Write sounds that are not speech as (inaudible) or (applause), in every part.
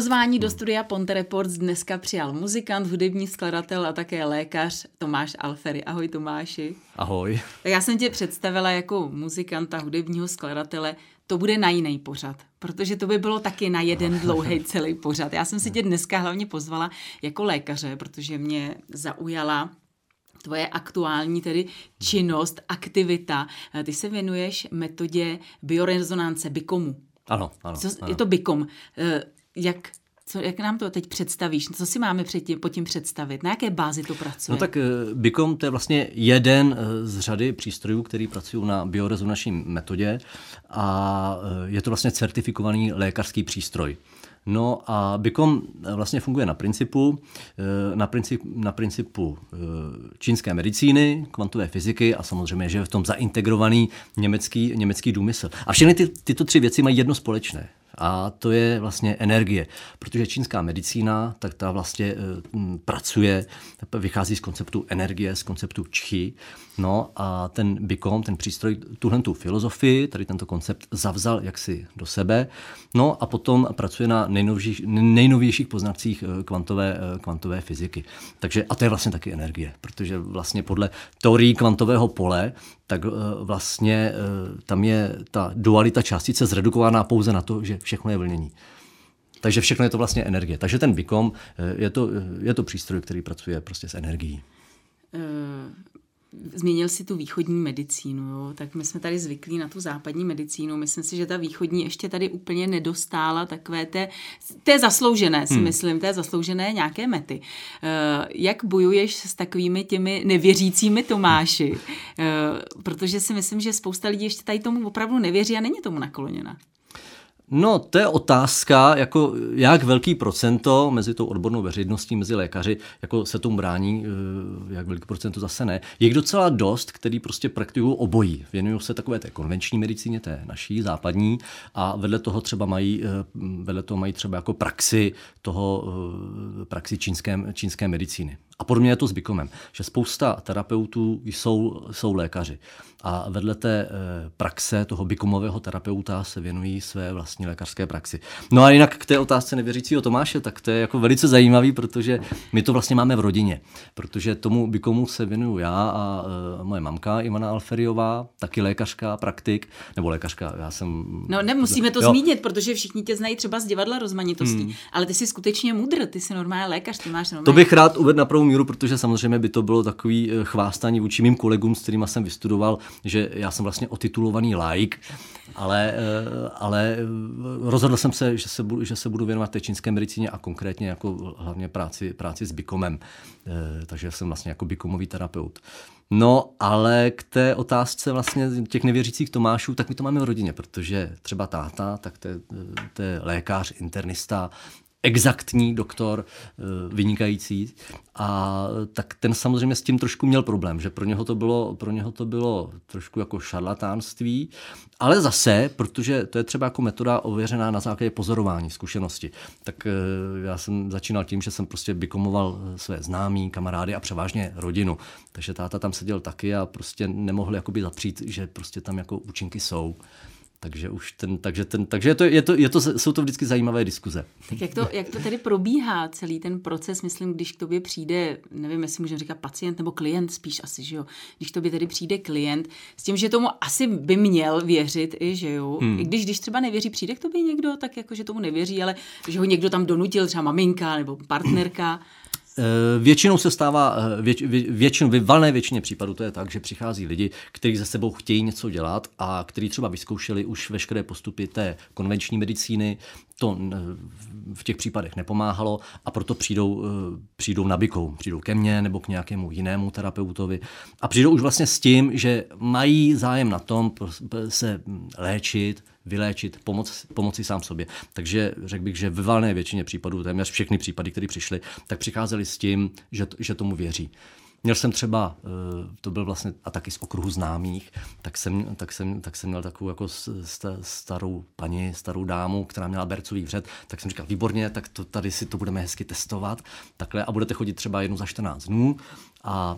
Pozvání do studia Ponte Reports dneska přijal muzikant, hudební skladatel a také lékař Tomáš Alfery. Ahoj Tomáši. Ahoj. Tak já jsem tě představila jako muzikanta, hudebního skladatele. To bude na jiný pořad, protože to by bylo taky na jeden (laughs) dlouhý celý pořad. Já jsem si tě dneska hlavně pozvala jako lékaře, protože mě zaujala tvoje aktuální tedy činnost, aktivita. Ty se věnuješ metodě biorezonance, BICOMu. Ano, ano, Co, ano. Je to BICOM. Jak, co, jak nám to teď představíš? Co si máme před tím, pod tím představit? Na jaké bázi to pracuje? No tak eh, BICOM to je vlastně jeden eh, z řady přístrojů, který pracují na biorezonanční metodě a eh, je to vlastně certifikovaný lékařský přístroj. No a BICOM vlastně funguje na principu, na, princip, na principu čínské medicíny, kvantové fyziky a samozřejmě, že je v tom zaintegrovaný německý, německý důmysl. A všechny ty, tyto tři věci mají jedno společné. A to je vlastně energie, protože čínská medicína, tak ta vlastně e, pracuje, vychází z konceptu energie, z konceptu čchy. No a ten BICOM, ten přístroj, tuhle tu filozofii, tady tento koncept zavzal jaksi do sebe. No a potom pracuje na nejnovějších, nejnovějších poznacích kvantové, kvantové fyziky. Takže, a to je vlastně taky energie, protože vlastně podle teorii kvantového pole, tak vlastně tam je ta dualita částice zredukovaná pouze na to, že všechno je vlnění. Takže všechno je to vlastně energie. Takže ten BICOM je to, je to přístroj, který pracuje prostě s energií. Změnil si tu východní medicínu, jo? tak my jsme tady zvyklí na tu západní medicínu. Myslím si, že ta východní ještě tady úplně nedostála takové té, té zasloužené, si hmm. myslím, té zasloužené nějaké mety. Jak bojuješ s takovými těmi nevěřícími Tomáši? Protože si myslím, že spousta lidí ještě tady tomu opravdu nevěří a není tomu nakloněna. No, to je otázka, jako jak velký procento mezi tou odbornou veřejností, mezi lékaři, jako se tomu brání, jak velký procento zase ne. Je docela dost, který prostě praktikují obojí. Věnují se takové té konvenční medicíně, té naší, západní, a vedle toho třeba mají, vedle toho mají třeba jako praxi toho, praxi čínské, čínské medicíny. A podobně je to s Bikomem, že spousta terapeutů jsou, jsou lékaři. A vedle té praxe toho bikomového terapeuta se věnují své vlastní lékařské praxi. No a jinak k té otázce nevěřícího Tomáše, tak to je jako velice zajímavý, protože my to vlastně máme v rodině. Protože tomu bikomu se věnuju já a moje mamka Ivana Alferiová, taky lékařka, praktik, nebo lékařka, já jsem... No nemusíme to jo. zmínit, protože všichni tě znají třeba z divadla rozmanitostí, hmm. ale ty jsi skutečně mudr, ty jsi normální lékař, ty máš normální... To bych rád uvedl na prvou míru, protože samozřejmě by to bylo takový chvástání vůči mým kolegům, s kterými jsem vystudoval, že já jsem vlastně otitulovaný like, ale, ale rozhodl jsem se, že se, budu, že se budu věnovat té čínské medicíně a konkrétně jako hlavně práci, práci s bikomem. Takže jsem vlastně jako bikomový terapeut. No, ale k té otázce vlastně těch nevěřících Tomášů, tak my to máme v rodině, protože třeba táta, tak to je lékař, internista, exaktní doktor, vynikající. A tak ten samozřejmě s tím trošku měl problém, že pro něho to bylo, pro něho to bylo trošku jako šarlatánství, ale zase, protože to je třeba jako metoda ověřená na základě pozorování, zkušenosti, tak já jsem začínal tím, že jsem prostě bikomoval své známí, kamarády a převážně rodinu. Takže táta tam seděl taky a prostě nemohl jakoby zapřít, že prostě tam jako účinky jsou. Takže už ten, takže ten, takže je to, je to, je to, jsou to vždycky zajímavé diskuze. Tak jak to, jak to tedy probíhá celý ten proces, myslím, když k tobě přijde, nevím, jestli můžeme říkat pacient nebo klient spíš asi, že jo, když k tobě tedy přijde klient, s tím, že tomu asi by měl věřit i, že jo, hmm. i když, když třeba nevěří, přijde k tobě někdo, tak jako, že tomu nevěří, ale že ho někdo tam donutil, třeba maminka nebo partnerka, Většinou se stává, věč, většinou, valné většině případů to je tak, že přichází lidi, kteří za sebou chtějí něco dělat a kteří třeba vyzkoušeli už veškeré postupy té konvenční medicíny, to v těch případech nepomáhalo a proto přijdou, přijdou na bikou, přijdou ke mně nebo k nějakému jinému terapeutovi a přijdou už vlastně s tím, že mají zájem na tom se léčit, vyléčit, pomoc, pomoci sám sobě. Takže řekl bych, že ve valné většině případů, téměř všechny případy, které přišly, tak přicházeli s tím, že, že tomu věří. Měl jsem třeba, to byl vlastně a taky z okruhu známých, tak jsem, tak jsem, tak jsem měl takovou jako starou paní, starou dámu, která měla bercový vřet, tak jsem říkal, výborně, tak to, tady si to budeme hezky testovat, takhle a budete chodit třeba jednou za 14 dnů A,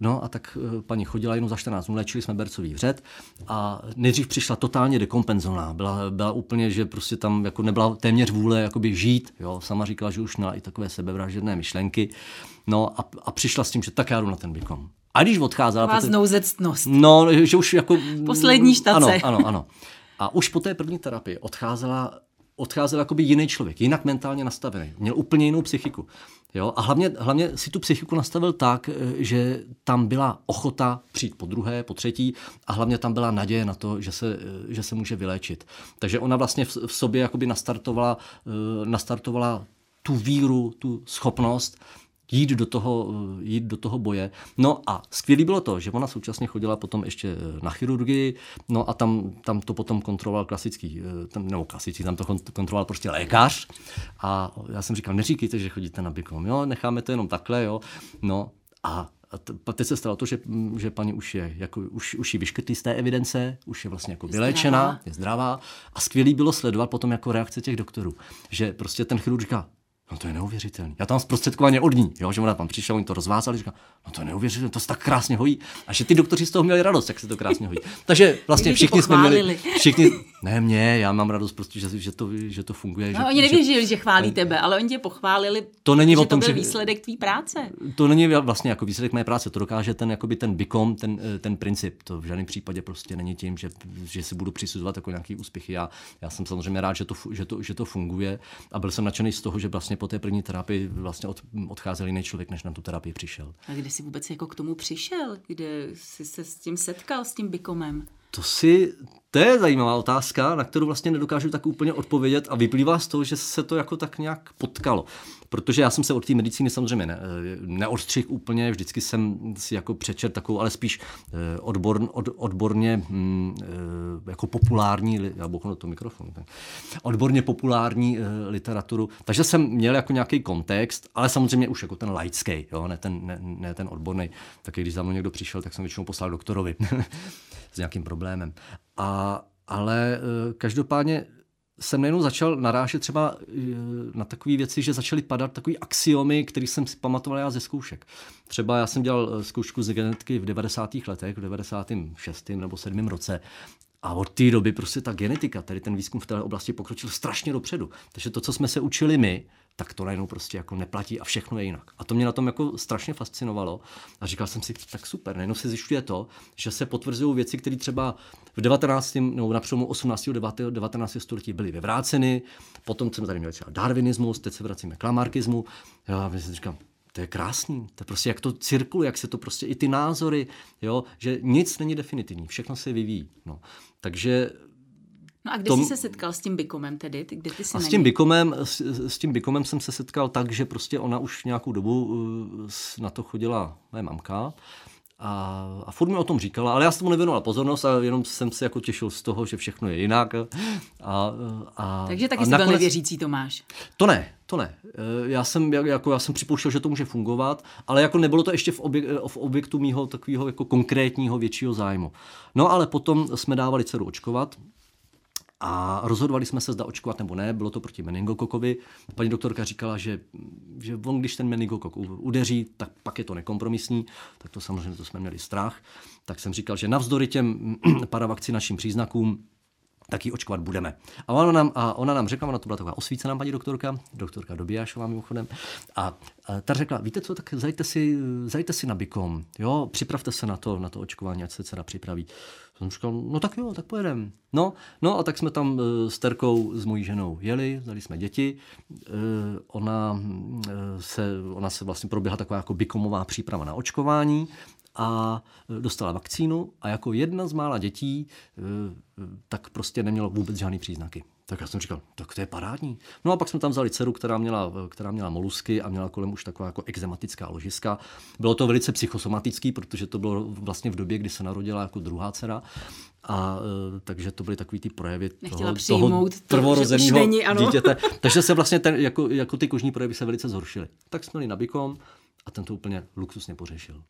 no a tak paní chodila jenom za 14 dnů, léčili jsme bercový vřet a nejdřív přišla totálně dekompenzovaná. Byla, byla úplně, že prostě tam jako nebyla téměř vůle jakoby žít. Jo. Sama říkala, že už měla i takové sebevražedné myšlenky. No a, a přišla s tím, že tak já jdu na ten výkon. A když odcházela... Má znouzectnost. No, že už jako... Poslední štace. Ano, ano, ano. A už po té první terapii odcházela odcházel jakoby jiný člověk, jinak mentálně nastavený, měl úplně jinou psychiku. Jo? A hlavně, hlavně si tu psychiku nastavil tak, eh, že tam byla ochota přijít po druhé, po třetí a hlavně tam byla naděje na to, že se, eh, že se může vyléčit. Takže ona vlastně v, v sobě jakoby nastartovala, eh, nastartovala tu víru, tu schopnost jít do toho, jít do toho boje. No a skvělý bylo to, že ona současně chodila potom ještě na chirurgii, no a tam, tam to potom kontroloval klasický, tam, nebo klasický, tam to kontroloval prostě lékař. A já jsem říkal, neříkejte, že chodíte na bikom, jo, necháme to jenom takhle, jo, no a a teď se stalo to, že, že paní už je, jako, už, už ji vyškrtli z té evidence, už je vlastně jako vyléčená, je zdravá. A skvělý bylo sledovat potom jako reakce těch doktorů, že prostě ten chirurg říká, No to je neuvěřitelné. Já tam zprostředkovaně od ní, jo, že ona tam přišla, oni to rozvázali, říká, no to je neuvěřitelné, to se tak krásně hojí. A že ty doktoři z toho měli radost, jak se to krásně hojí. Takže vlastně všichni jsme měli, všichni, ne mě, já mám radost prostě, že, že, to, že to funguje. No, že, oni nevěřili, že, že chválí tebe, ale oni tě pochválili, to není že o tom, to byl že, výsledek tvý práce. To není vlastně jako výsledek mé práce, to dokáže ten, jakoby ten bikom, ten, ten princip. To v žádném případě prostě není tím, že, že si budu přisuzovat jako nějaký úspěchy. Já, já jsem samozřejmě rád, že to, že, to, že to funguje a byl jsem nadšený z toho, že vlastně po té první terapii vlastně od, odcházel jiný člověk, než na tu terapii přišel. A kde jsi vůbec jako k tomu přišel? Kde jsi se s tím setkal, s tím bikomem? To si, to je zajímavá otázka, na kterou vlastně nedokážu tak úplně odpovědět a vyplývá z toho, že se to jako tak nějak potkalo. Protože já jsem se od té medicíny samozřejmě ne, neodstřih úplně, vždycky jsem si jako přečet takovou, ale spíš eh, odbor, od, odborně hm, jako populární, já bouchnu to mikrofon, tak, odborně populární eh, literaturu. Takže jsem měl jako nějaký kontext, ale samozřejmě už jako ten laický, jo, ne ten, ne, ne ten odborný. Tak když za mnou někdo přišel, tak jsem většinou poslal doktorovi (laughs) s nějakým problémem. A, ale každopádně jsem najednou začal narážet třeba eh, na takové věci, že začaly padat takové axiomy, které jsem si pamatoval já ze zkoušek. Třeba já jsem dělal eh, zkoušku z genetiky v 90. letech, v 96. nebo 7. roce a od té doby prostě ta genetika, tady ten výzkum v té oblasti pokročil strašně dopředu. Takže to, co jsme se učili my, tak to najednou prostě jako neplatí a všechno je jinak. A to mě na tom jako strašně fascinovalo a říkal jsem si, tak super, najednou se zjišťuje to, že se potvrzují věci, které třeba v 19. nebo na přelomu 18. a 19. století byly vyvráceny, potom jsme tady měli třeba darwinismus, teď se vracíme k lamarkismu. Já si říkám, to je krásný, to je prostě jak to cirkuluje, jak se to prostě i ty názory, jo, že nic není definitivní, všechno se vyvíjí. No. Takže No a kde tom, jsi se setkal s tím bikomem tedy? Kde ty jsi a s tím bikomem, s, s tím bikomem jsem se setkal tak, že prostě ona už nějakou dobu uh, na to chodila moje mamka a, a furt mi o tom říkala, ale já jsem tomu nevěnoval pozornost a jenom jsem se jako těšil z toho, že všechno je jinak. A, a, Takže taky a jsi nakonec... byl nevěřící Tomáš. To ne, to ne. Eh, já jsem, jako, já jsem připouštěl, že to může fungovat, ale jako nebylo to ještě v, objek, v objektu mýho takového jako konkrétního většího zájmu. No ale potom jsme dávali dceru očkovat a rozhodovali jsme se, zda očkovat nebo ne, bylo to proti meningokokovi. Paní doktorka říkala, že, že on, když ten meningokok udeří, tak pak je to nekompromisní, tak to samozřejmě to jsme měli strach. Tak jsem říkal, že navzdory těm (clears throat) paravakcinačním příznakům tak ji očkovat budeme. A ona nám, a ona nám řekla, ona to byla taková osvícená paní doktorka, doktorka Dobijášová mimochodem, a, a ta řekla, víte co, tak zajte si, zajte si na bikom, jo, připravte se na to, na to očkování, ať se dcera připraví. Jsem říkal, no tak jo, tak pojedem. No, no a tak jsme tam s Terkou, s mojí ženou jeli, dali jsme děti. Ona se, ona se vlastně proběhla taková jako bikomová příprava na očkování a dostala vakcínu a jako jedna z mála dětí tak prostě nemělo vůbec žádný příznaky. Tak já jsem říkal, tak to je parádní. No a pak jsme tam vzali dceru, která měla, která měla molusky a měla kolem už taková jako exematická ložiska. Bylo to velice psychosomatický, protože to bylo vlastně v době, kdy se narodila jako druhá dcera. A e, takže to byly takový ty projevy toho, toho prvorozeného dítěte. (laughs) Takže se vlastně ten, jako, jako ty kožní projevy se velice zhoršily. Tak jsme měli na bikom a ten to úplně luxusně pořešil.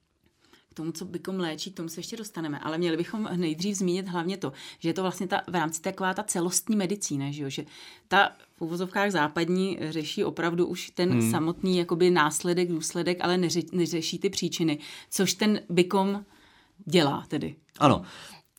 K tomu, co bychom léčí, k tomu se ještě dostaneme, ale měli bychom nejdřív zmínit hlavně to, že je to vlastně ta, v rámci taková ta celostní medicína, že, jo? že ta v uvozovkách západní řeší opravdu už ten hmm. samotný jakoby následek, důsledek, ale neři, neřeší ty příčiny, což ten bykom dělá tedy. Ano.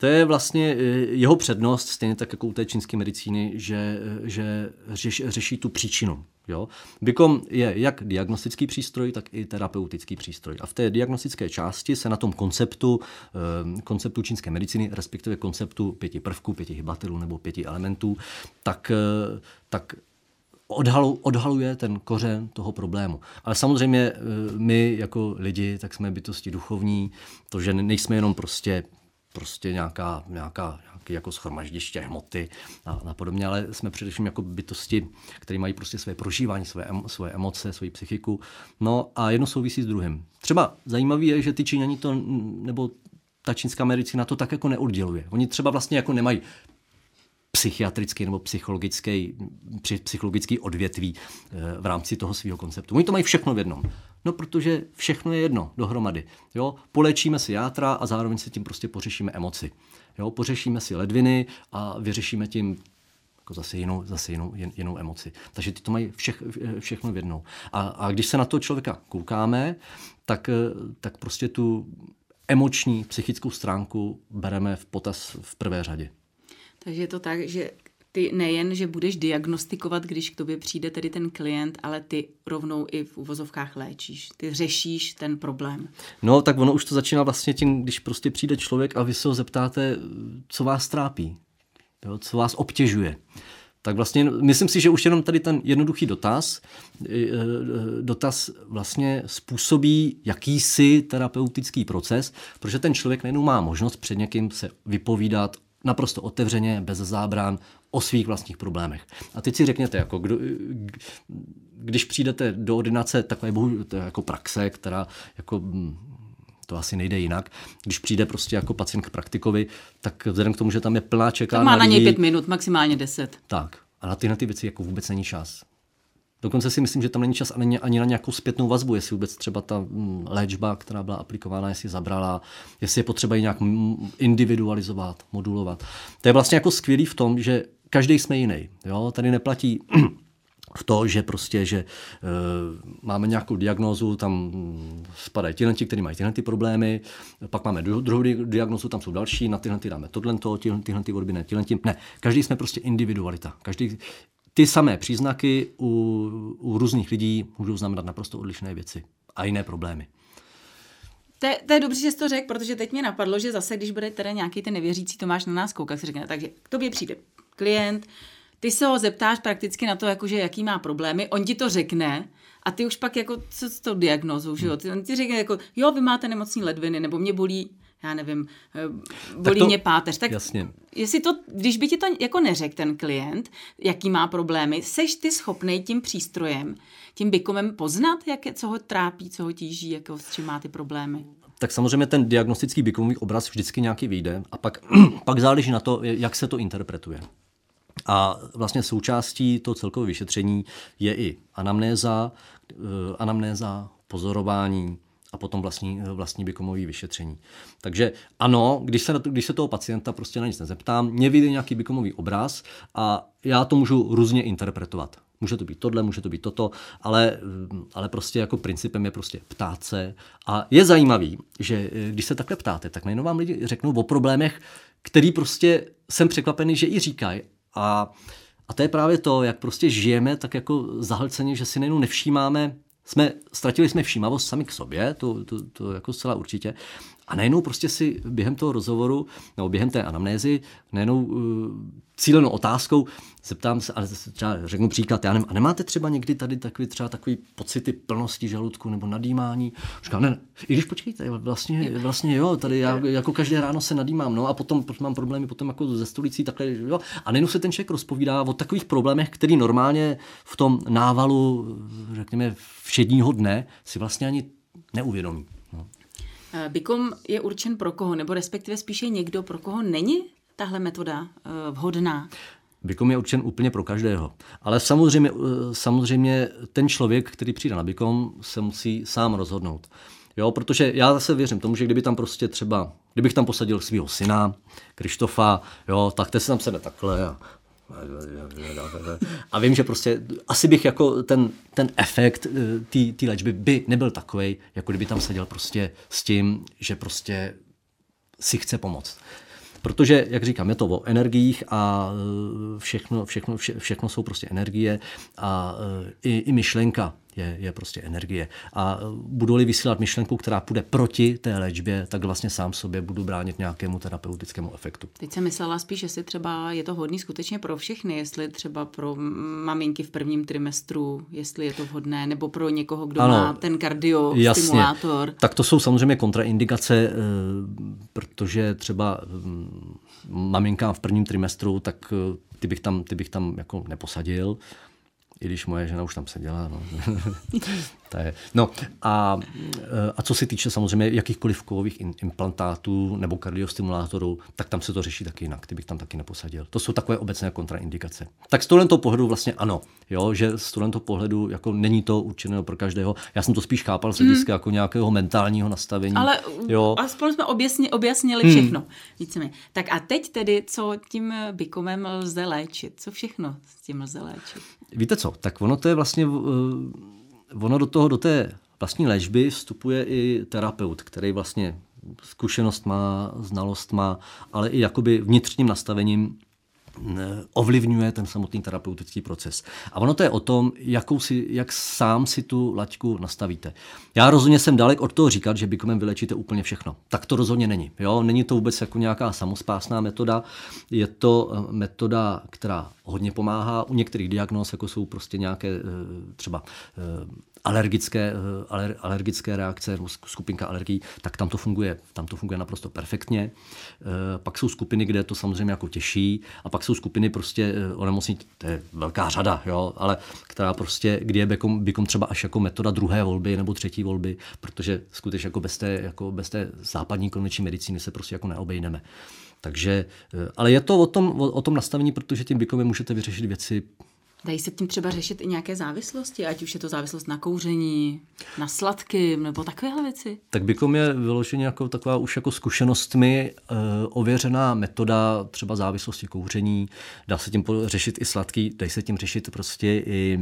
To je vlastně eh, jeho přednost, stejně tak jako u té čínské medicíny, že, eh, že řeš, řeší tu příčinu. Jo? Bykom je jak diagnostický přístroj, tak i terapeutický přístroj. A v té diagnostické části se na tom konceptu, eh, konceptu čínské medicíny, respektive konceptu pěti prvků, pěti hybatelů nebo pěti elementů, tak, tak odhalu, odhaluje ten kořen toho problému. Ale samozřejmě my jako lidi, tak jsme bytosti duchovní, to, že nejsme jenom prostě prostě nějaká, nějaká nějaký jako schromaždiště hmoty a, a podobně, ale jsme především jako bytosti, které mají prostě své prožívání, své, emo, své emoce, svoji psychiku. No a jedno souvisí s druhým. Třeba zajímavé je, že ty Číňani to, nebo ta čínská medicína to tak jako neodděluje. Oni třeba vlastně jako nemají psychiatrický nebo psychologický, psychologický odvětví eh, v rámci toho svého konceptu. Oni to mají všechno v jednom. No, protože všechno je jedno dohromady. Jo? Polečíme si játra a zároveň si tím prostě pořešíme emoci. Jo? Pořešíme si ledviny a vyřešíme tím jako zase jinou, zase jinou, jinou emoci. Takže ty to mají všech, všechno v jednou. A, a když se na to člověka koukáme, tak, tak prostě tu emoční, psychickou stránku bereme v potaz v prvé řadě. Takže je to tak, že ty nejen, že budeš diagnostikovat, když k tobě přijde tedy ten klient, ale ty rovnou i v uvozovkách léčíš. Ty řešíš ten problém. No, tak ono už to začíná vlastně tím, když prostě přijde člověk a vy se ho zeptáte, co vás trápí, jo, co vás obtěžuje. Tak vlastně myslím si, že už jenom tady ten jednoduchý dotaz, e, e, dotaz vlastně způsobí jakýsi terapeutický proces, protože ten člověk nejenom má možnost před někým se vypovídat naprosto otevřeně, bez zábran, o svých vlastních problémech. A teď si řekněte, jako kdo, když přijdete do ordinace, takové bohu, to je jako praxe, která jako hm, to asi nejde jinak. Když přijde prostě jako pacient k praktikovi, tak vzhledem k tomu, že tam je plná čekárna. má na něj pět minut, maximálně deset. Tak. A na tyhle ty věci jako vůbec není čas. Dokonce si myslím, že tam není čas ani, na nějakou zpětnou vazbu, jestli vůbec třeba ta mm, léčba, která byla aplikována, jestli zabrala, jestli je potřeba ji nějak individualizovat, modulovat. To je vlastně jako skvělý v tom, že každý jsme jiný. Jo? Tady neplatí v (clears throat) to, že prostě, že e, máme nějakou diagnózu, tam spadají tyhle, kteří mají tyhle ty problémy, pak máme druhou diagnózu, tam jsou další, na tyhle ty dáme tohle, tyhle, tyhle ty orby, ne, tyhle, ne, každý jsme prostě individualita. Každý, ty samé příznaky u, u různých lidí můžou znamenat naprosto odlišné věci a jiné problémy. To je, to je dobře, že jsi to řekl, protože teď mě napadlo, že zase, když bude teda nějaký ten nevěřící Tomáš na nás koukat, si řekne, takže k tobě přijde klient, ty se ho zeptáš prakticky na to, jakože jaký má problémy, on ti to řekne a ty už pak jako, co s tou diagnozou, že jo? On ti řekne jako, jo, vy máte nemocní ledviny, nebo mě bolí já nevím, eh, bolí to, mě páteř. Tak jasně. Jestli to, když by ti to jako neřekl ten klient, jaký má problémy, seš ty schopný tím přístrojem, tím bykomem poznat, jak co ho trápí, co ho tíží, jako, s čím má ty problémy? Tak samozřejmě ten diagnostický bykomový obraz vždycky nějaký vyjde a pak, (clears throat) pak záleží na to, jak se to interpretuje. A vlastně součástí toho celkového vyšetření je i anamnéza, eh, anamnéza, pozorování, a potom vlastní, vlastní bykomový vyšetření. Takže ano, když se, když se toho pacienta prostě na nic nezeptám, mě vyjde nějaký bykomový obraz a já to můžu různě interpretovat. Může to být tohle, může to být toto, ale, ale prostě jako principem je prostě ptát se. A je zajímavý, že když se takhle ptáte, tak nejenom vám lidi řeknou o problémech, který prostě jsem překvapený, že i říkají. A, a to je právě to, jak prostě žijeme tak jako zahlceně, že si nejenom nevšímáme jsme, ztratili jsme všímavost sami k sobě, to, to, to jako zcela určitě. A najednou prostě si během toho rozhovoru, nebo během té anamnézy, najednou uh, cílenou otázkou zeptám se, ale třeba řeknu příklad, já nevím, a nemáte třeba někdy tady takový, třeba takový pocity plnosti žaludku nebo nadýmání? Říkám, ne, i když počkejte, vlastně, vlastně jo, tady já jako každé ráno se nadýmám, no a potom mám problémy potom jako ze stolicí, takhle, jo. A najednou se ten člověk rozpovídá o takových problémech, který normálně v tom návalu, řekněme, všedního dne si vlastně ani neuvědomí. Eh, Bikom je určen pro koho, nebo respektive spíše někdo, pro koho není tahle metoda eh, vhodná? Bikom je určen úplně pro každého. Ale samozřejmě, eh, samozřejmě ten člověk, který přijde na Bikom, se musí sám rozhodnout. Jo, protože já zase věřím tomu, že kdyby tam prostě třeba, kdybych tam posadil svého syna, Krištofa, jo, tak ten se tam sede takhle a a vím, že prostě asi bych jako ten, ten efekt eh, té léčby by nebyl takový, jako kdyby tam seděl prostě s tím, že prostě si chce pomoct. Protože, jak říkám, je to o energiích a eh, všechno, všechno, vše, všechno jsou prostě energie a eh, i, i myšlenka je, je prostě energie. A budu-li vysílat myšlenku, která půjde proti té léčbě, tak vlastně sám sobě budu bránit nějakému terapeutickému efektu. Teď jsem myslela spíš, jestli třeba je to hodný skutečně pro všechny, jestli třeba pro maminky v prvním trimestru, jestli je to vhodné, nebo pro někoho, kdo ano, má ten kardio jasně. Tak to jsou samozřejmě kontraindikace, eh, protože třeba maminkám v prvním trimestru, tak eh, ty bych tam, ty bych tam jako neposadil i když moje žena už tam seděla. No. (laughs) to je. no a, a co se týče samozřejmě jakýchkoliv kovových implantátů nebo kardiostimulátorů, tak tam se to řeší taky jinak, ty bych tam taky neposadil. To jsou takové obecné kontraindikace. Tak z tohoto pohledu vlastně ano, jo, že z tohoto pohledu jako není to určené pro každého. Já jsem to spíš chápal z hlediska hmm. jako nějakého mentálního nastavení. Ale jo. aspoň jsme objasni, objasnili hmm. všechno. Hmm. Tak a teď tedy, co tím bikomem lze léčit? Co všechno s tím lze léčit? Víte co, tak ono to je vlastně, eh, ono do toho, do té vlastní léčby vstupuje i terapeut, který vlastně zkušenost má, znalost má, ale i jakoby vnitřním nastavením ovlivňuje ten samotný terapeutický proces. A ono to je o tom, jakou si, jak sám si tu laťku nastavíte. Já rozhodně jsem dalek od toho říkat, že bikomem vylečíte úplně všechno. Tak to rozhodně není. Jo? Není to vůbec jako nějaká samospásná metoda. Je to eh, metoda, která hodně pomáhá u některých diagnóz, jako jsou prostě nějaké eh, třeba eh, alergické, eh, aler, alergické reakce, skupinka alergií, tak tam to funguje, tam to funguje naprosto perfektně. Eh, pak jsou skupiny, kde to samozřejmě jako těžší a pak jsou skupiny prostě eh, onemocnění, to je velká řada, jo, ale která prostě, kdy je bychom, bychom třeba až jako metoda druhé volby nebo třetí volby, protože skutečně jako bez té, jako bez té západní konvenční medicíny se prostě jako neobejdeme. Takže, ale je to o tom, o, o tom nastavení, protože tím bykomem můžete vyřešit věci Dají se tím třeba řešit i nějaké závislosti, ať už je to závislost na kouření, na sladkým nebo takovéhle věci? Tak bychom je vyloženě jako taková už jako zkušenostmi e, ověřená metoda třeba závislosti kouření. Dá se tím řešit i sladký, dají se tím řešit prostě i,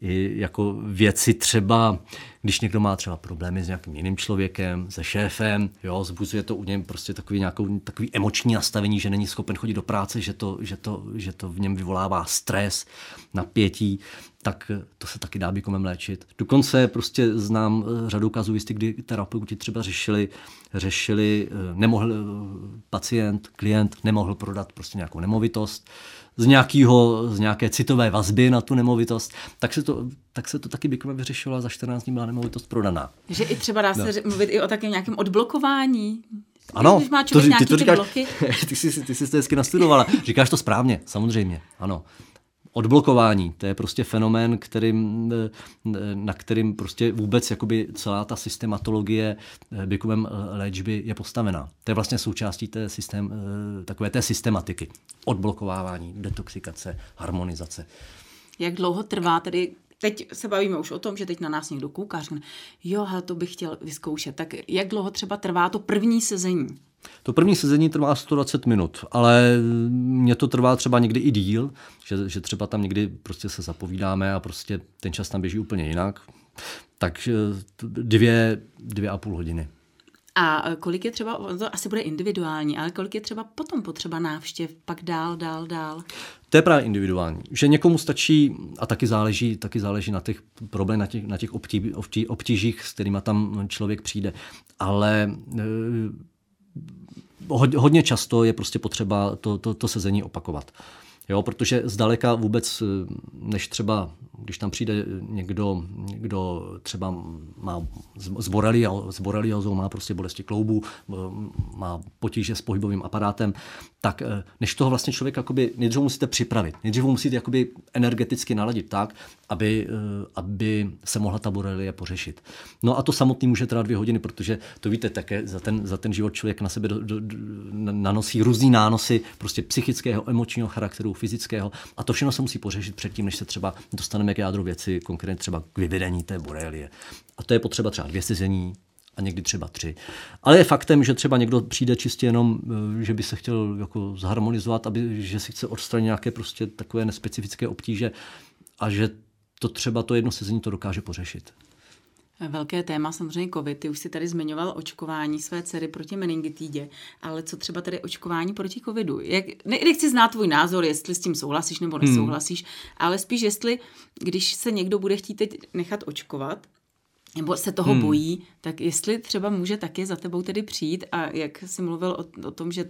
i jako věci třeba, když někdo má třeba problémy s nějakým jiným člověkem, se šéfem, jo, zbuzuje to u něm prostě takový, nějakou, takový emoční nastavení, že není schopen chodit do práce, že to, že to, že to v něm vyvolává stres, napětí, tak to se taky dá bikomem léčit. Dokonce prostě znám eh, řadu kazuistik, kdy terapeuti třeba řešili, řešili eh, nemohl eh, pacient, klient nemohl prodat prostě nějakou nemovitost, z, nějakého, z nějaké citové vazby na tu nemovitost, tak se to, tak se to taky bikomem vyřešilo a za 14 dní byla nemovitost prodaná. Že i třeba dá se no. mluvit i o takém nějakém odblokování ano, Když má to, ty to říkáš, (laughs) ty jsi, ty jsi to hezky nastudovala. Říkáš to správně, samozřejmě, ano odblokování. To je prostě fenomén, kterým, na kterým prostě vůbec jakoby celá ta systematologie eh, bikumem eh, léčby je postavená. To je vlastně součástí té systém, eh, takové té systematiky. Odblokovávání, detoxikace, harmonizace. Jak dlouho trvá tedy teď se bavíme už o tom, že teď na nás někdo kouká, řekne, jo, hele, to bych chtěl vyzkoušet. Tak jak dlouho třeba trvá to první sezení? To první sezení trvá 120 minut, ale mě to trvá třeba někdy i díl, že, že třeba tam někdy prostě se zapovídáme a prostě ten čas tam běží úplně jinak. Takže dvě, dvě a půl hodiny. A kolik je třeba, to asi bude individuální, ale kolik je třeba potom potřeba návštěv, pak dál, dál, dál? To je právě individuální. Že někomu stačí, a taky záleží, taky záleží na těch problémech, na těch, na těch obtí, obtí, obtížích, s kterými tam člověk přijde. Ale e, hodně často je prostě potřeba to, to, to sezení opakovat. Jo, protože zdaleka vůbec, než třeba, když tam přijde někdo, někdo třeba má s, boreliozou, má prostě bolesti kloubu, má potíže s pohybovým aparátem, tak eh, než toho vlastně člověk jakoby, nejdřív musíte připravit, nejdřív musíte jakoby energeticky naladit tak, aby, eh, aby se mohla ta borelie pořešit. No a to samotný může trvat dvě hodiny, protože to víte, také za ten, za ten život člověk na sebe do, do, do, nanosí různý nánosy prostě psychického, emočního charakteru, fyzického a to všechno se musí pořešit předtím, než se třeba dostaneme k jádru věci, konkrétně třeba k vyvedení té borelie. A to je potřeba třeba dvě sezení, a někdy třeba tři. Ale je faktem, že třeba někdo přijde čistě jenom, eh, že by se chtěl jako zharmonizovat, aby, že si chce odstranit nějaké prostě takové nespecifické obtíže a že to třeba to jedno sezení to dokáže pořešit. Velké téma samozřejmě COVID. Ty už si tady zmiňoval očkování své dcery proti meningitídě, ale co třeba tady očkování proti COVIDu? Jak, ne, nechci znát tvůj názor, jestli s tím souhlasíš nebo hmm. nesouhlasíš, hmm. ale spíš jestli, když se někdo bude chtít teď nechat očkovat, nebo se toho hmm. bojí, tak jestli třeba může taky za tebou tedy přijít a jak jsi mluvil o, o tom, že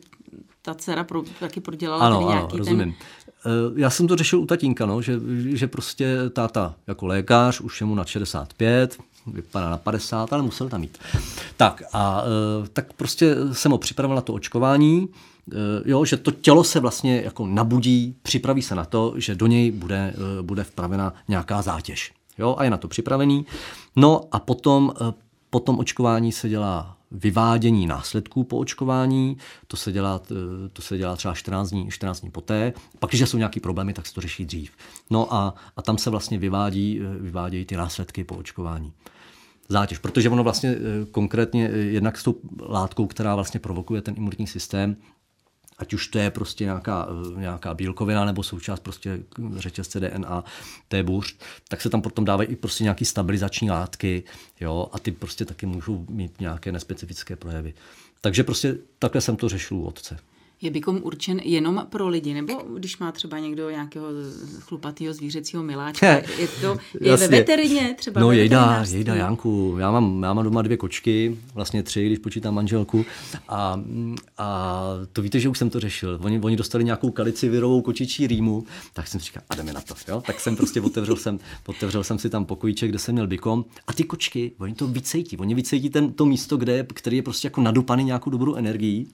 ta dcera pro, taky prodělala ano, ano, nějaký rozumím. ten... Eh, já jsem to řešil u tatínka, no, že, že prostě táta jako lékař, už je mu na 65, vypadá na 50, ale musel tam jít. Tak a eh, tak prostě jsem ho připravil na to očkování, eh, jo, že to tělo se vlastně jako nabudí, připraví se na to, že do něj bude, bude vpravena nějaká zátěž. Jo, a je na to připravený. No a potom, po tom očkování se dělá vyvádění následků po očkování, to se dělá, to se dělá třeba 14 dní, 14 dní poté. Pak, když jsou nějaké problémy, tak se to řeší dřív. No a, a tam se vlastně vyvádí, vyvádějí ty následky po očkování zátěž, protože ono vlastně eh, konkrétně eh, jednak s tou látkou, která vlastně provokuje ten imunitní systém, ať už to je prostě nějaká, eh, nějaká bílkovina nebo součást prostě řetězce DNA, té buř, tak se tam potom dávají i prostě nějaké stabilizační látky, jo, a ty prostě taky můžou mít nějaké nespecifické projevy. Takže prostě takhle jsem to řešil u otce. Je bykom určen jenom pro lidi, nebo když má třeba někdo nějakého chlupatého zvířecího miláčka, je to je ve veterině třeba? No jejda, jejda, Janku, já mám, já mám doma dvě kočky, vlastně tři, když počítám manželku a, a to víte, že už jsem to řešil. Oni, oni dostali nějakou kalicivirovou kočičí rýmu, tak jsem říkal, a jdeme na to, jo? Tak jsem prostě otevřel jsem, otevřel jsem si tam pokojíček, kde jsem měl bykom a ty kočky, oni to vycejtí, oni vycejtí ten, to místo, kde, který je prostě jako nadupaný nějakou dobrou energií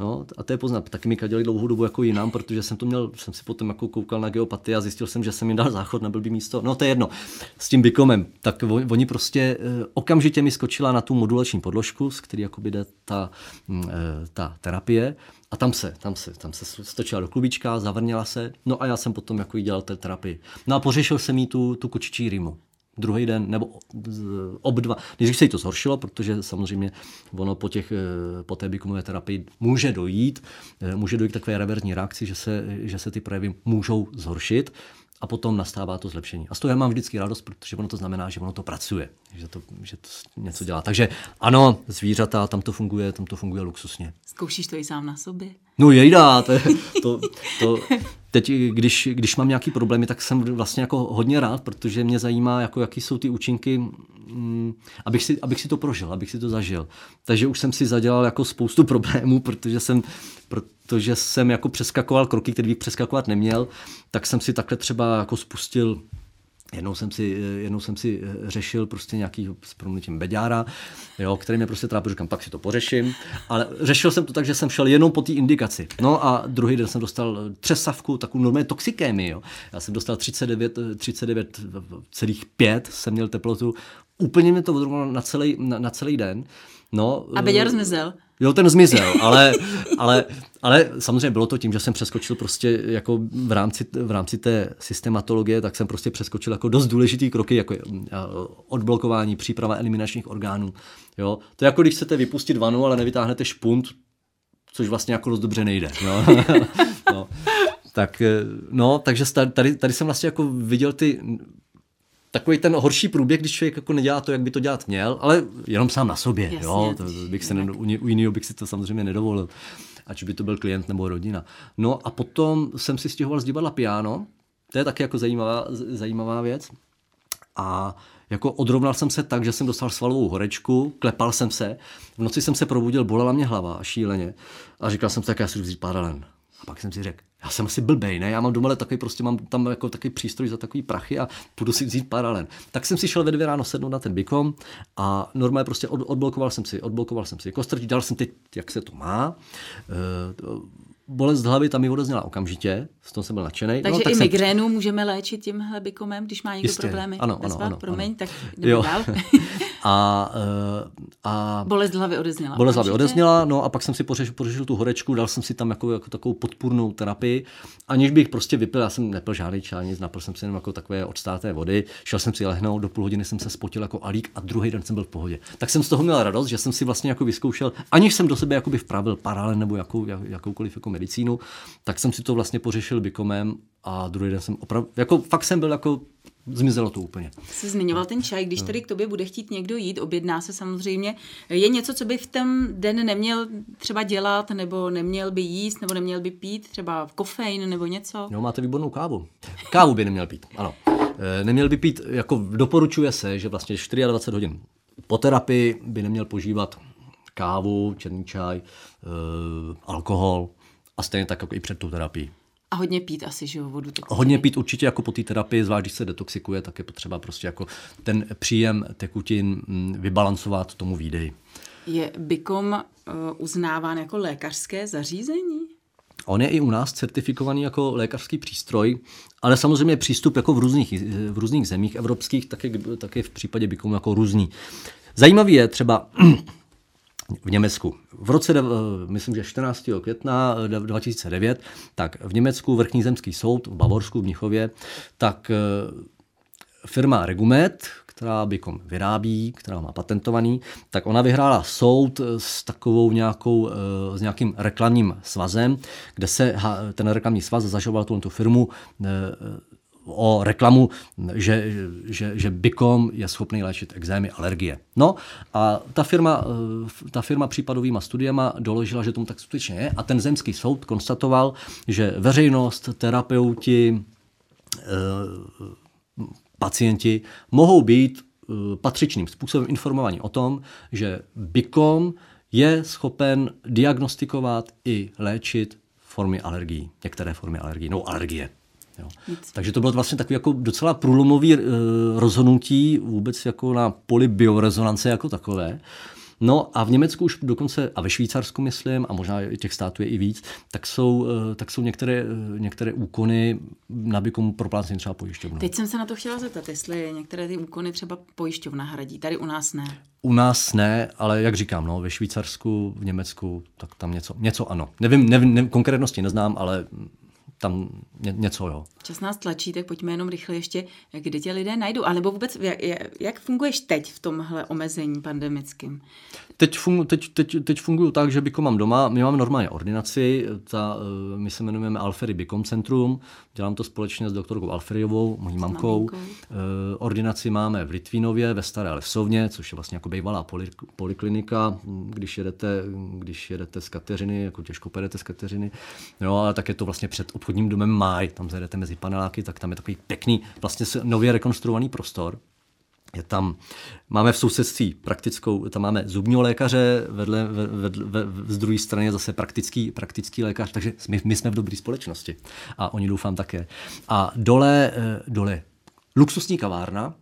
No, a to je poznat. Taky mi kadili dlouhou dobu jako jinam, protože jsem to měl, jsem si potom jako koukal na geopatii a zjistil jsem, že jsem jim dal záchod na blbý místo. No to je jedno. S tím Bikomem. Tak oni prostě eh, okamžitě mi skočila na tu modulační podložku, z který jakoby jde ta, mm, eh, ta terapie. A tam se, tam se, tam se stočila do klubička, zavrněla se, no a já jsem potom jako jí dělal té terapii. No a pořešil jsem jí tu, tu kočičí rýmu druhý den nebo ob dva. Nejdřív se jí to zhoršilo, protože samozřejmě ono po, těch, eh, po té bikumové terapii může dojít, eh, může dojít k takové reverzní reakci, že se, že se ty projevy můžou zhoršit a potom nastává to zlepšení. A z toho já mám vždycky radost, protože ono to znamená, že ono to pracuje, že to, že to něco dělá. Takže ano, zvířata, tam to funguje, tam to funguje luxusně. Zkoušíš to i sám na sobě? No jejda, to, to, to, (laughs) teď, když, když mám nějaký problémy, tak jsem vlastně jako hodně rád, protože mě zajímá, jako jaký jsou ty účinky, mm, abych, si, abych si to prožil, abych si to zažil. Takže už jsem si zadělal jako spoustu (laughs) problémů, protože jsem, protože jsem jako přeskakoval kroky, které bych přeskakovat neměl, tak jsem si takhle třeba jako spustil Jednou jsem si, jednou jsem si eh, řešil prostě nějaký s proměnutím beďára, jo, který mě prostě trápil, říkám, pak si to pořeším, ale řešil jsem to tak, že jsem šel jenom po té indikaci. No a druhý den jsem dostal třesavku, takovou normální toxikémii, jo. Já jsem dostal 39, 39,5 jsem měl teplotu, úplně mě to odrovnalo na celý, na, na celý den. No, a beďar eh, zmizel. Jo, ten zmizel, ale, ale, ale samozřejmě bylo to tím, že jsem přeskočil prostě jako v rámci, v rámci té systematologie, tak jsem prostě přeskočil jako dost důležitý kroky, jako odblokování, příprava eliminačních orgánů. Jo. To je jako když chcete vypustit vanu, ale nevytáhnete špunt, což vlastně jako dost dobře nejde. No. (laughs) no. Tak, no, takže tady, tady jsem vlastně jako viděl ty takový ten horší průběh, když člověk jako nedělá to, jak by to dělat měl, ale jenom sám na sobě. Jasně, jo? To bych se ne, u jiného bych si to samozřejmě nedovolil, ať by to byl klient nebo rodina. No a potom jsem si stěhoval z divadla piano, to je taky jako zajímavá, zajímavá věc. A jako odrovnal jsem se tak, že jsem dostal svalovou horečku, klepal jsem se, v noci jsem se probudil, bolela mě hlava šíleně a říkal jsem si, tak já si vzít paralen. A pak jsem si řekl, já jsem asi blbej, ne? Já mám doma takový, prostě mám tam jako takový přístroj za takový prachy a půjdu si vzít paralen. Tak jsem si šel ve dvě ráno sednout na ten bikom a normálně prostě od, odblokoval jsem si, odblokoval jsem si kostrť, dal jsem teď, jak se to má. Uh, bolest hlavy tam mi odezněla okamžitě, z toho jsem byl nadšený. No, Takže no, tak i jsem... migrénu můžeme léčit tímhle bikomem, když má někdo Jistě. problémy. Ano, ano, ano, Promiň, ano. tak jdeme dál. (laughs) A, eh, a bolest hlavy odezněla. Bolest hlavy odezněla, no a pak jsem si pořešil, pořešil tu horečku, dal jsem si tam jako, jako takovou podpůrnou terapii, aniž bych prostě vypil, já jsem nepil žádný čaj, nic, napil jsem si jenom jako takové odstáté vody, šel jsem si lehnout, do půl hodiny jsem se spotil jako alík a druhý den jsem byl v pohodě. Tak jsem z toho měl radost, že jsem si vlastně jako vyzkoušel, aniž jsem do sebe jakoby vpravil paralel nebo jakou, jak, jakoukoliv jako medicínu, tak jsem si to vlastně pořešil bikomem a druhý den jsem opravdu, jako fakt jsem byl jako zmizelo to úplně. Jsi zmiňoval ten čaj, když tady k tobě bude chtít někdo jít, objedná se samozřejmě. Je něco, co by v ten den neměl třeba dělat, nebo neměl by jíst, nebo neměl by pít, třeba kofein nebo něco? No, máte výbornou kávu. Kávu by neměl pít, ano. E, neměl by pít, jako doporučuje se, že vlastně 24 hodin po terapii by neměl požívat kávu, černý čaj, e, alkohol a stejně tak jako i před tou terapií. A hodně pít asi, že jo, vodu. Hodně pít určitě jako po té terapii, zvlášť když se detoxikuje, tak je potřeba prostě jako ten příjem tekutin mm, vybalancovat tomu výdej. Je bykom uh, uznáván jako lékařské zařízení? On je i u nás certifikovaný jako lékařský přístroj, ale samozřejmě přístup jako v různých, v různých zemích evropských, tak je, tak je v případě bykomu jako různý. Zajímavý je třeba (clears throat) v Německu. V roce, myslím, že 14. května 2009, tak v Německu vrchní zemský soud v Bavorsku, v Mnichově, tak eh, firma Regumet, která Bikom vyrábí, která má patentovaný, tak ona vyhrála soud s takovou nějakou, eh, s nějakým reklamním svazem, kde se ten reklamní svaz zažoval tu firmu eh, o reklamu, že, že, že Bikom je schopný léčit exémy, alergie. No a ta firma, eh, ta firma případovýma studiema doložila, že tomu tak skutečně je a ten zemský soud konstatoval, že veřejnost, terapeuti, eh, pacienti mohou být eh, patřičným způsobem informovaní o tom, že Bikom je schopen diagnostikovat i léčit formy alergií, některé formy alergií, no alergie. Jo. Takže to bylo vlastně takový jako docela průlomový uh, rozhodnutí vůbec jako na poli biorezonance jako takové. No a v Německu už dokonce, a ve Švýcarsku myslím, a možná těch států je i víc, tak jsou, eh, tak jsou některé, eh, některé úkony na bykom proplácení třeba pojišťovnou. Teď jsem se na to chtěla zeptat, jestli některé ty úkony třeba pojišťovna hradí. Tady u nás ne. U nás ne, ale jak říkám, no, ve Švýcarsku, v Německu, tak tam něco, něco ano. Nevím, nevím, nevím konkrétnosti neznám, ale tam ně, něco, jo. Čas nás tlačí, tak pojďme jenom rychle ještě, kde tě lidé najdou, a nebo vůbec, jak, jak funguješ teď v tomhle omezení pandemickým? Teď, fungu, teď, teď, teď funguju tak, že Bikom mám doma, my máme normálně ordinaci, ta, eh, my se jmenujeme Alfery Bikom Centrum, dělám to společně s doktorkou Alferiovou, mojí mamkou. mamkou. Eh, ordinaci máme v Litvínově, ve Staré Lesovně, což je vlastně jako bývalá poliklinika, když jedete, když jedete z Kateřiny, jako těžko pojedete z Kateřiny, jo, ale tak je to vlastně před obchodním domem Máj, tam zajedete mezi paneláky, tak tam je takový pěkný, vlastně nově rekonstruovaný prostor. Je tam, máme v sousedství praktickou, tam máme zubního lékaře, vedle, vedle, vedle z druhé strany zase praktický, praktický lékař, takže my, my jsme v dobré společnosti a oni doufám také. A dole, eh, dole luxusní kavárna,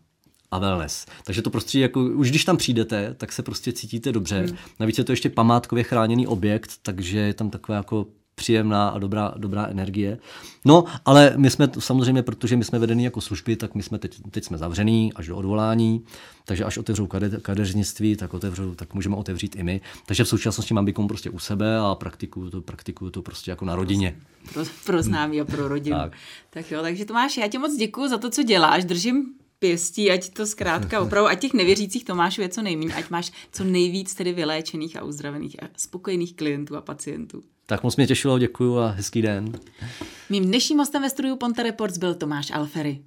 a wellness. Takže to prostě jako, už když tam přijdete, tak se prostě cítíte dobře. Hmm. Navíc je to ještě památkově chráněný objekt, takže je tam takové jako příjemná a dobrá, dobrá energie. No, ale my jsme samozřejmě, protože my jsme vedení jako služby, tak my jsme teď, teď jsme zavřený až do odvolání, takže až otevřou kade, kadeřnictví, tak, otevřou, tak můžeme otevřít i my. Takže v současnosti mám bykom prostě u sebe a praktikuju to, praktikuju to prostě jako na rodině. Pro, pro známí a pro rodinu. tak. tak jo, takže Tomáš, já ti moc děkuji za to, co děláš. Držím pěstí, ať to zkrátka (laughs) opravdu, ať těch nevěřících Tomášů je co nejméně, ať máš co nejvíc tedy vyléčených a uzdravených a spokojených klientů a pacientů. Tak moc mě těšilo, děkuji a hezký den. Mým dnešním hostem ve studiu Ponte Reports byl Tomáš Alfery.